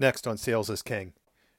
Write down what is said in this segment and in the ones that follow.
Next on Sales is King.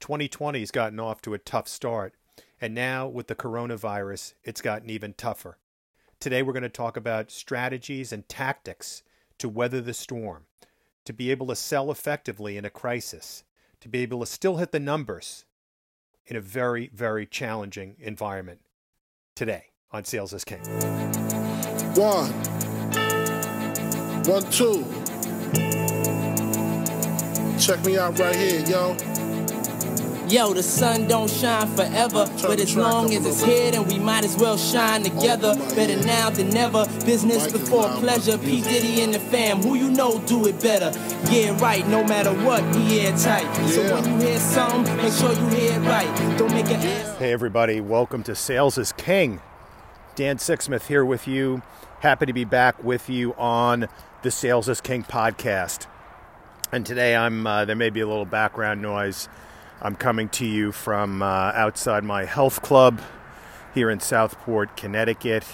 2020's gotten off to a tough start, and now with the coronavirus, it's gotten even tougher. Today, we're going to talk about strategies and tactics to weather the storm, to be able to sell effectively in a crisis, to be able to still hit the numbers in a very, very challenging environment. Today on Sales is King. One, one, two. Check me out right here, yo. Yo, the sun don't shine forever, but as long as it's here, then we might as well shine together. Better now than never. Business before pleasure. P Diddy and the fam, who you know do it better. Yeah, right. No matter what, we airtight. So when you hear something, make sure you hear it right. Don't make an ass. Hey, everybody, welcome to Sales is King. Dan Sixsmith here with you. Happy to be back with you on the Sales is King podcast. And today I'm uh, there may be a little background noise. I'm coming to you from uh, outside my health club here in Southport, Connecticut.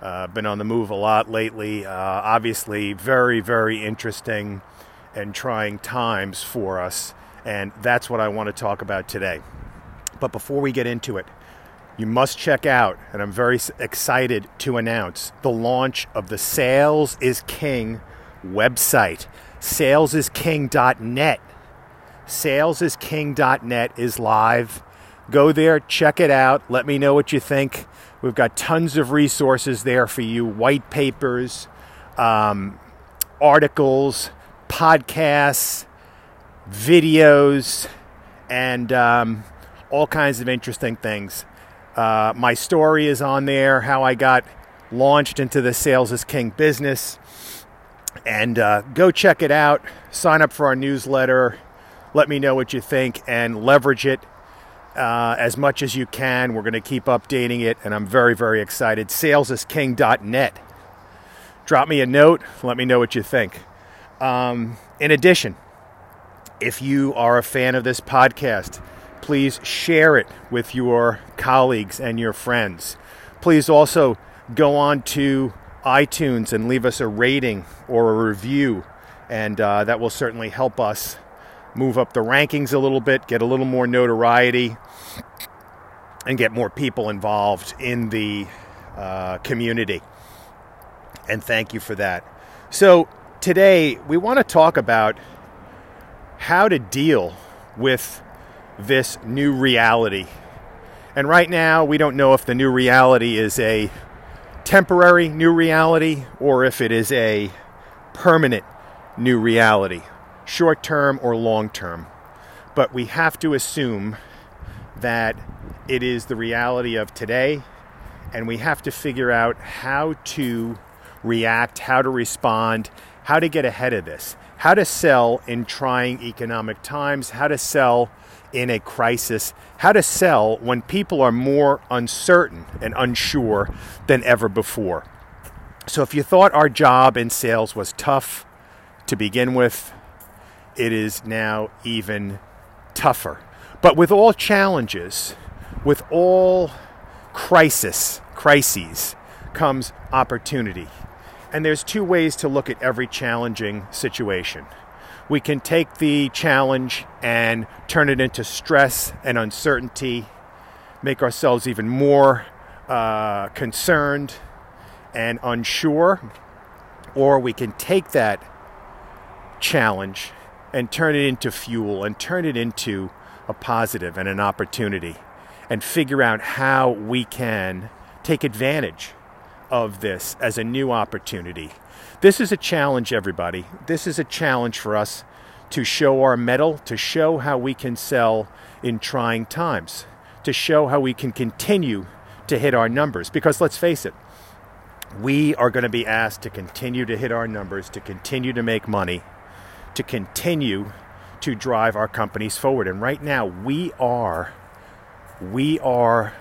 Uh, been on the move a lot lately. Uh, obviously, very, very interesting and trying times for us. And that's what I want to talk about today. But before we get into it, you must check out, and I'm very excited to announce the launch of the Sales is King website. Salesisking.net. Salesisking.net is live. Go there, check it out. Let me know what you think. We've got tons of resources there for you white papers, um, articles, podcasts, videos, and um, all kinds of interesting things. Uh, my story is on there, how I got launched into the Sales is King business. And uh, go check it out. Sign up for our newsletter. Let me know what you think and leverage it uh, as much as you can. We're going to keep updating it, and I'm very, very excited. Salesisking.net. Drop me a note. Let me know what you think. Um, in addition, if you are a fan of this podcast, please share it with your colleagues and your friends. Please also go on to iTunes and leave us a rating or a review, and uh, that will certainly help us move up the rankings a little bit, get a little more notoriety, and get more people involved in the uh, community. And thank you for that. So, today we want to talk about how to deal with this new reality. And right now, we don't know if the new reality is a temporary new reality or if it is a permanent new reality, short term or long term. But we have to assume that it is the reality of today, and we have to figure out how to react, how to respond, how to get ahead of this, how to sell in trying economic times, how to sell in a crisis, how to sell when people are more uncertain and unsure than ever before. So, if you thought our job in sales was tough to begin with, it is now even tougher. But with all challenges, with all crisis, crises, comes opportunity. And there's two ways to look at every challenging situation. We can take the challenge and turn it into stress and uncertainty, make ourselves even more uh, concerned and unsure, or we can take that challenge and turn it into fuel and turn it into a positive and an opportunity and figure out how we can take advantage of this as a new opportunity. This is a challenge, everybody. This is a challenge for us to show our mettle, to show how we can sell in trying times, to show how we can continue to hit our numbers. Because let's face it, we are going to be asked to continue to hit our numbers, to continue to make money, to continue to drive our companies forward. And right now, we are we are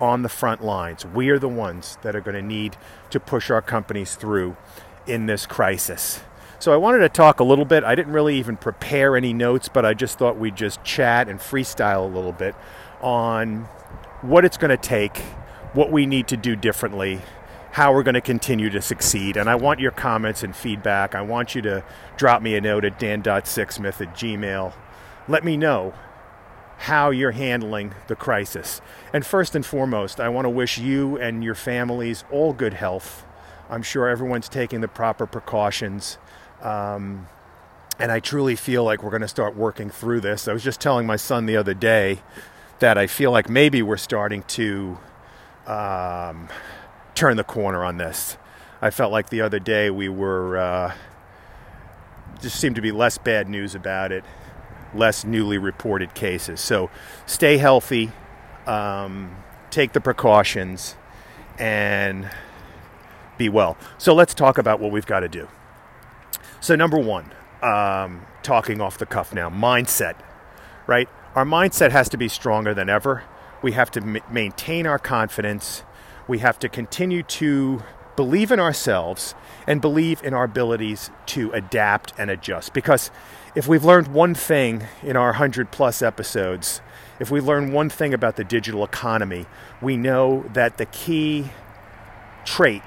on the front lines. We are the ones that are going to need to push our companies through in this crisis. So I wanted to talk a little bit. I didn't really even prepare any notes, but I just thought we'd just chat and freestyle a little bit on what it's going to take, what we need to do differently, how we're going to continue to succeed. And I want your comments and feedback. I want you to drop me a note at dan.sixsmith at gmail let me know how you're handling the crisis. And first and foremost, I want to wish you and your families all good health. I'm sure everyone's taking the proper precautions. Um, and I truly feel like we're going to start working through this. I was just telling my son the other day that I feel like maybe we're starting to um, turn the corner on this. I felt like the other day we were uh, just seemed to be less bad news about it, less newly reported cases. So stay healthy, um, take the precautions, and be well. So let's talk about what we've got to do. So, number one, um, talking off the cuff now, mindset, right? Our mindset has to be stronger than ever. We have to m- maintain our confidence. We have to continue to believe in ourselves and believe in our abilities to adapt and adjust. Because if we've learned one thing in our 100 plus episodes, if we learn one thing about the digital economy, we know that the key trait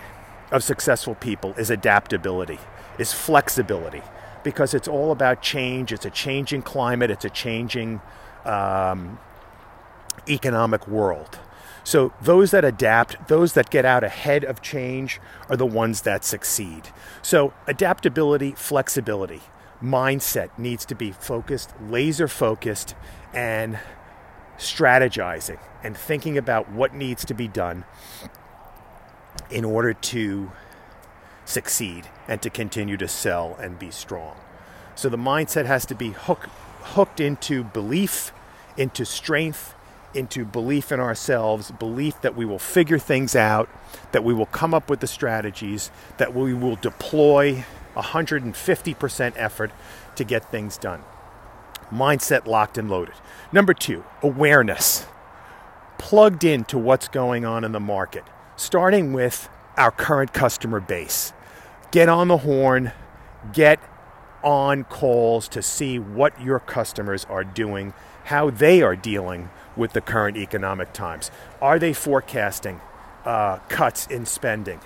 of successful people is adaptability, is flexibility, because it's all about change. It's a changing climate, it's a changing um, economic world. So, those that adapt, those that get out ahead of change, are the ones that succeed. So, adaptability, flexibility, mindset needs to be focused, laser focused, and strategizing and thinking about what needs to be done in order to succeed and to continue to sell and be strong. So the mindset has to be hook, hooked into belief, into strength, into belief in ourselves, belief that we will figure things out, that we will come up with the strategies, that we will deploy 150% effort to get things done. Mindset locked and loaded. Number two, awareness. Plugged into what's going on in the market, starting with our current customer base. Get on the horn, get on calls to see what your customers are doing, how they are dealing with the current economic times. Are they forecasting uh, cuts in spending?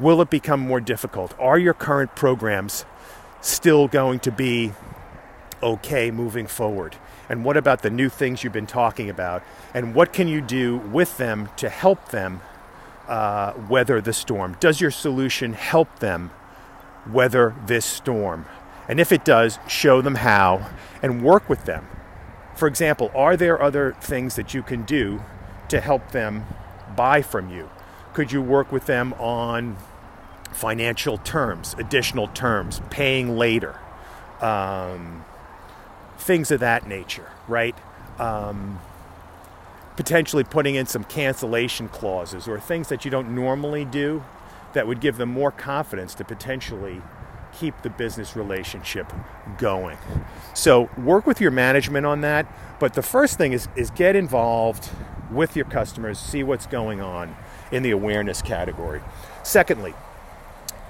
Will it become more difficult? Are your current programs still going to be okay moving forward? And what about the new things you've been talking about? And what can you do with them to help them uh, weather the storm? Does your solution help them weather this storm? And if it does, show them how and work with them. For example, are there other things that you can do to help them buy from you? Could you work with them on financial terms, additional terms, paying later, um, things of that nature, right? Um, potentially putting in some cancellation clauses or things that you don't normally do that would give them more confidence to potentially keep the business relationship going. So work with your management on that. But the first thing is, is get involved with your customers, see what's going on in the awareness category. Secondly,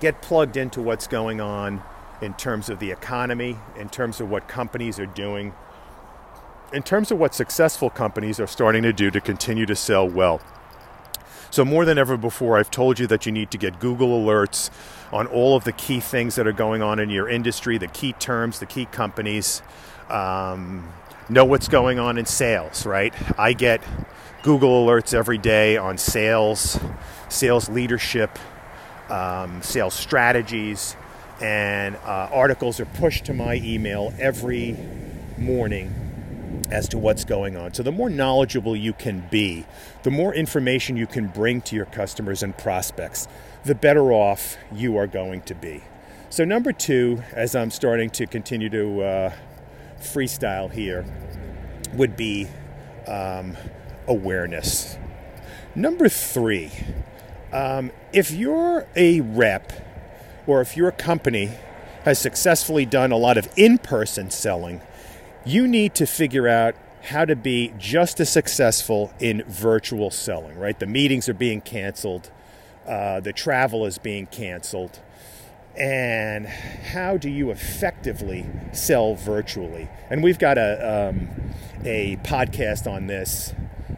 get plugged into what's going on in terms of the economy, in terms of what companies are doing, in terms of what successful companies are starting to do to continue to sell well. So, more than ever before, I've told you that you need to get Google alerts on all of the key things that are going on in your industry, the key terms, the key companies. Um, know what's going on in sales, right? I get Google alerts every day on sales, sales leadership, um, sales strategies, and uh, articles are pushed to my email every morning as to what's going on. So, the more knowledgeable you can be, the more information you can bring to your customers and prospects, the better off you are going to be. So, number two, as I'm starting to continue to uh, freestyle here, would be um, awareness. Number three, um, if you're a rep or if your company has successfully done a lot of in person selling, you need to figure out how to be just as successful in virtual selling, right? The meetings are being canceled, uh, the travel is being canceled. And how do you effectively sell virtually? And we've got a, um, a podcast on this.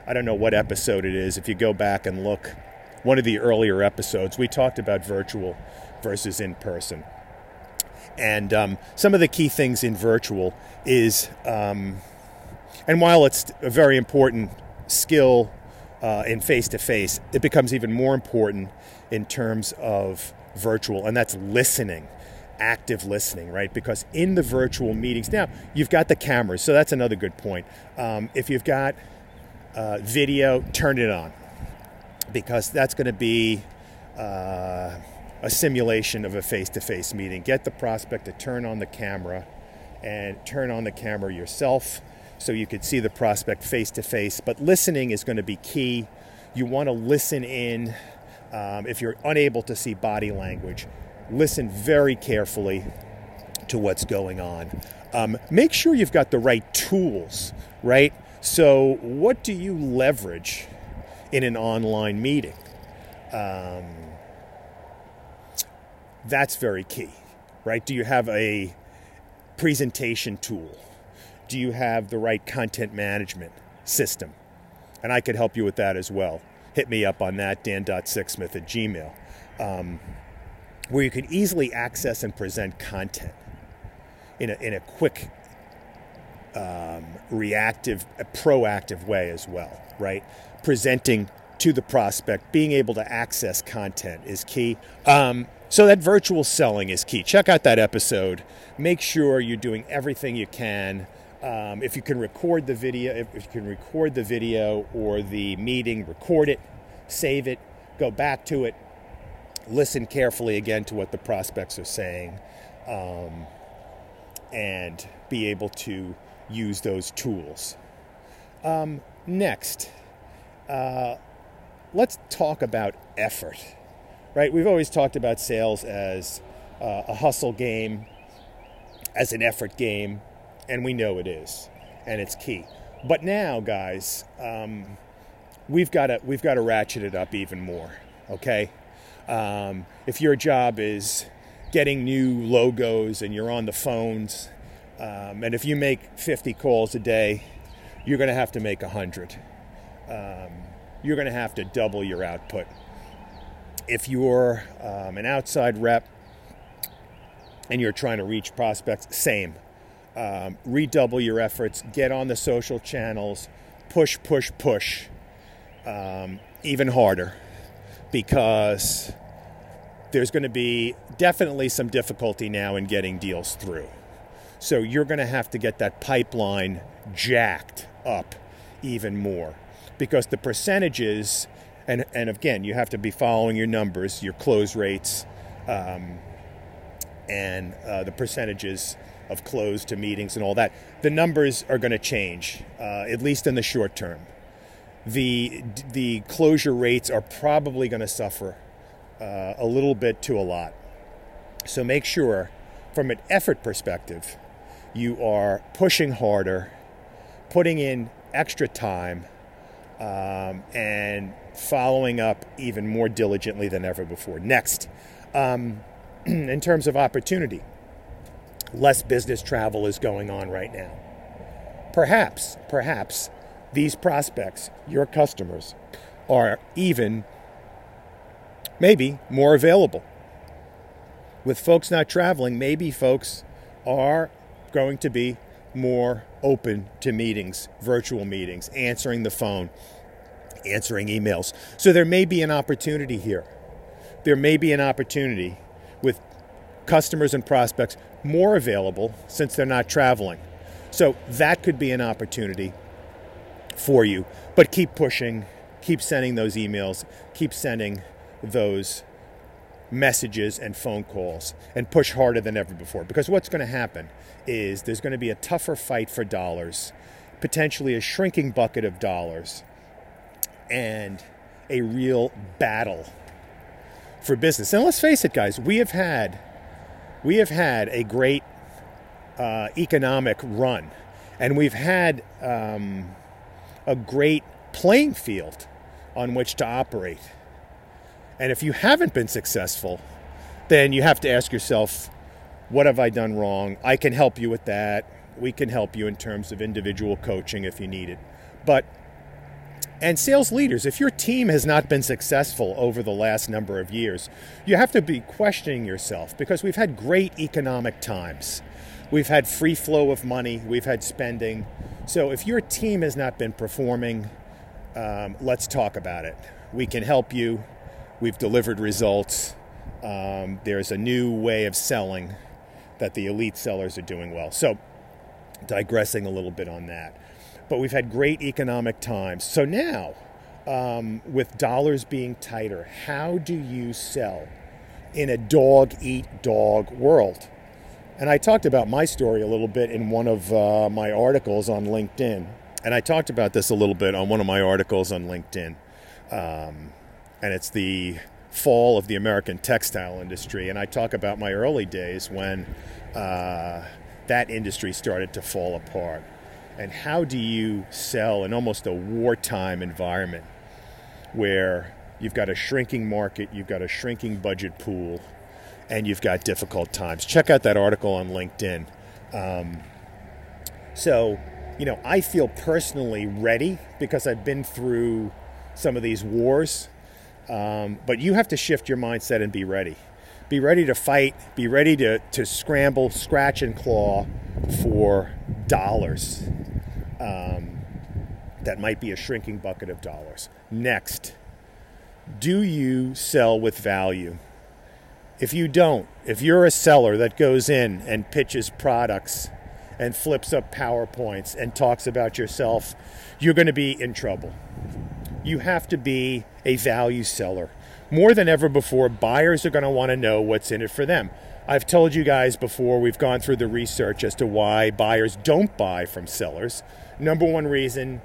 I don't know what episode it is. If you go back and look, one of the earlier episodes, we talked about virtual versus in person. And um, some of the key things in virtual is, um, and while it's a very important skill uh, in face to face, it becomes even more important in terms of virtual, and that's listening, active listening, right? Because in the virtual meetings, now you've got the cameras, so that's another good point. Um, if you've got uh, video, turn it on because that's going to be uh, a simulation of a face to face meeting. Get the prospect to turn on the camera and turn on the camera yourself so you could see the prospect face to face. But listening is going to be key. You want to listen in. Um, if you're unable to see body language, listen very carefully to what's going on. Um, make sure you've got the right tools, right? So, what do you leverage in an online meeting? Um, that's very key, right? Do you have a presentation tool? Do you have the right content management system? And I could help you with that as well. Hit me up on that, dan.sixsmith at gmail, um, where you can easily access and present content in a, in a quick, um, reactive, proactive way as well, right? Presenting to the prospect, being able to access content is key. Um, so that virtual selling is key. Check out that episode. Make sure you're doing everything you can. Um, if you can record the video, if you can record the video or the meeting, record it, save it, go back to it, listen carefully again to what the prospects are saying, um, and be able to use those tools. Um, next, uh, let's talk about effort right? We've always talked about sales as uh, a hustle game, as an effort game, and we know it is, and it's key. But now, guys, um, we've got to we've got to ratchet it up even more. Okay, um, if your job is getting new logos and you're on the phones, um, and if you make 50 calls a day, you're going to have to make 100. Um, you're going to have to double your output if you're um, an outside rep and you're trying to reach prospects, same. Um, redouble your efforts, get on the social channels, push, push, push um, even harder because there's going to be definitely some difficulty now in getting deals through. So you're going to have to get that pipeline jacked up even more because the percentages and and again, you have to be following your numbers, your close rates, um, and uh, the percentages of close to meetings and all that. The numbers are going to change, uh, at least in the short term. The the closure rates are probably going to suffer uh, a little bit to a lot. So make sure, from an effort perspective, you are pushing harder, putting in extra time, um, and following up even more diligently than ever before. Next, um, in terms of opportunity, less business travel is going on right now. Perhaps, perhaps these prospects, your customers, are even maybe more available. With folks not traveling, maybe folks are going to be more open to meetings, virtual meetings, answering the phone, answering emails. So there may be an opportunity here. There may be an opportunity with customers and prospects more available since they're not traveling. So that could be an opportunity for you. But keep pushing, keep sending those emails, keep sending those messages and phone calls and push harder than ever before. Because what's going to happen is there's going to be a tougher fight for dollars, potentially a shrinking bucket of dollars and a real battle for business. And let's face it, guys, we have had we have had a great uh, economic run, and we've had um, a great playing field on which to operate. And if you haven't been successful, then you have to ask yourself, what have I done wrong? I can help you with that. We can help you in terms of individual coaching if you need it. But And sales leaders, if your team has not been successful over the last number of years, you have to be questioning yourself because we've had great economic times. We've had free flow of money, we've had spending. So if your team has not been performing, um, let's talk about it. We can help you. We've delivered results. Um, there's a new way of selling that the elite sellers are doing well. So, digressing a little bit on that but we've had great economic times. So now, um, with dollars being tighter, how do you sell in a dog eat dog world? And I talked about my story a little bit in one of uh, my articles on LinkedIn. And I talked about this a little bit on one of my articles on LinkedIn. Um, and it's the fall of the American textile industry. And I talk about my early days when uh, that industry started to fall apart and how do you sell in almost a wartime environment where you've got a shrinking market, you've got a shrinking budget pool, and you've got difficult times? Check out that article on LinkedIn. Um, so, you know, I feel personally ready because I've been through some of these wars. Um, but you have to shift your mindset and be ready. Be ready to fight, be ready to, to scramble, scratch, and claw for dollars um, that might be a shrinking bucket of dollars. Next, do you sell with value? If you don't, if you're a seller that goes in and pitches products and flips up PowerPoints and talks about yourself, you're going to be in trouble. You have to be a value seller. More than ever before, buyers are going to want to know what's in it for them. I've told you guys before, we've gone through the research as to why buyers don't buy from sellers. Number one reason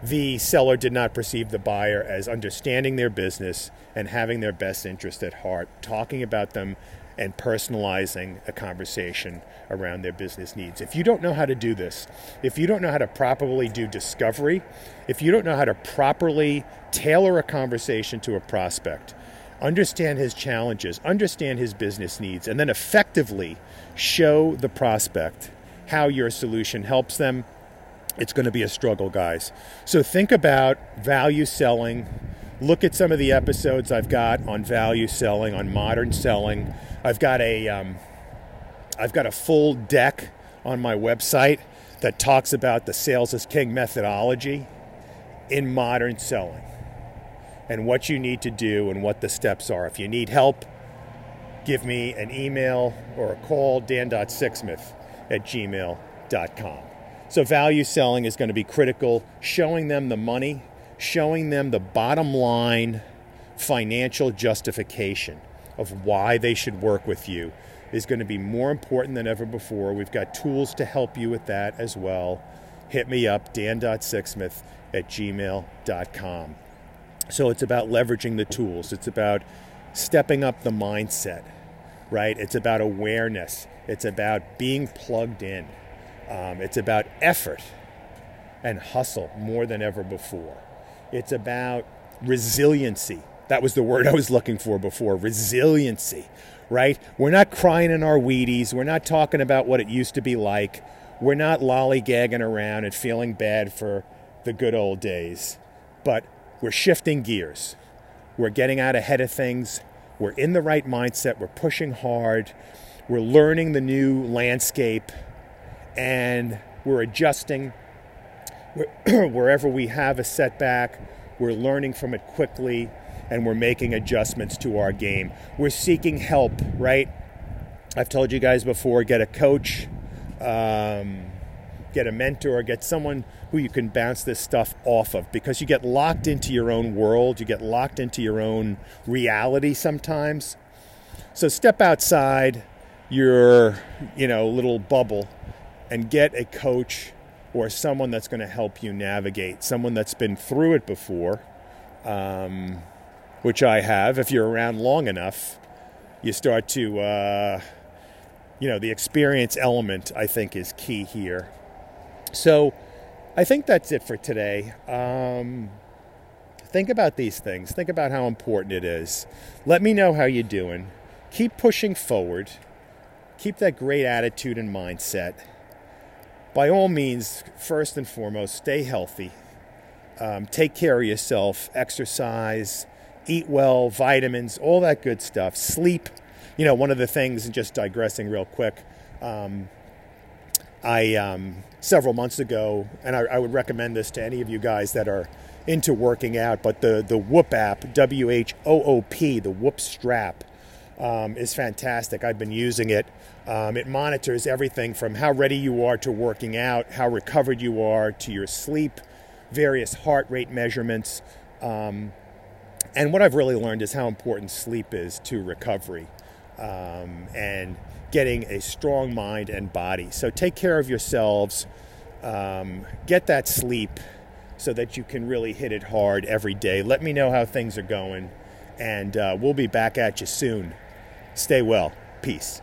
the seller did not perceive the buyer as understanding their business and having their best interest at heart, talking about them and personalizing a conversation around their business needs. If you don't know how to do this, if you don't know how to properly do discovery, if you don't know how to properly tailor a conversation to a prospect, understand his challenges, understand his business needs, and then effectively show the prospect how your solution helps them. It's going to be a struggle, guys. So think about value selling. Look at some of the episodes I've got on value selling, on modern selling. I've got a, um, I've got a full deck on my website that talks about the sales is king methodology in modern selling and what you need to do and what the steps are. If you need help, give me an email or a call, dan.sixsmith at gmail.com. So, value selling is going to be critical, showing them the money, showing them the bottom line financial justification of why they should work with you is going to be more important than ever before. We've got tools to help you with that as well. Hit me up, dan.sixsmith at gmail.com. So it's about leveraging the tools. It's about stepping up the mindset, right? It's about awareness. It's about being plugged in. Um, it's about effort and hustle more than ever before. It's about resiliency. That was the word I was looking for before resiliency, right? We're not crying in our Wheaties. We're not talking about what it used to be like. We're not lollygagging around and feeling bad for the good old days. But we're shifting gears. We're getting out ahead of things. We're in the right mindset. We're pushing hard. We're learning the new landscape and we're adjusting wherever we have a setback. We're learning from it quickly and we're making adjustments to our game. We're seeking help, right? I've told you guys before get a coach, um, get a mentor, get someone who you can bounce this stuff off of because you get locked into your own world, you get locked into your own reality sometimes. So step outside your, you know, little bubble and get a coach or someone that's going to help you navigate, someone that's been through it before, um, which I have. If you're around long enough, you start to, uh, you know, the experience element I think is key here. So I think that's it for today. Um, think about these things. Think about how important it is. Let me know how you're doing. Keep pushing forward. Keep that great attitude and mindset. By all means, first and foremost, stay healthy. Um, take care of yourself, exercise, eat well, vitamins, all that good stuff. Sleep. You know, one of the things, and just digressing real quick, um, I um, several months ago, and I, I, would recommend this to any of you guys that are into working out, but the the Whoop app, W H O O P, the Whoop strap, um, is fantastic. I've been using it. Um, it monitors everything from how ready you are to working out, how recovered you are, to your sleep, various heart rate measurements. Um, and what I've really learned is how important sleep is to recovery um, and getting a strong mind and body. So take care of yourselves, um, get that sleep so that you can really hit it hard every day. Let me know how things are going, and uh, we'll be back at you soon. Stay well. Peace.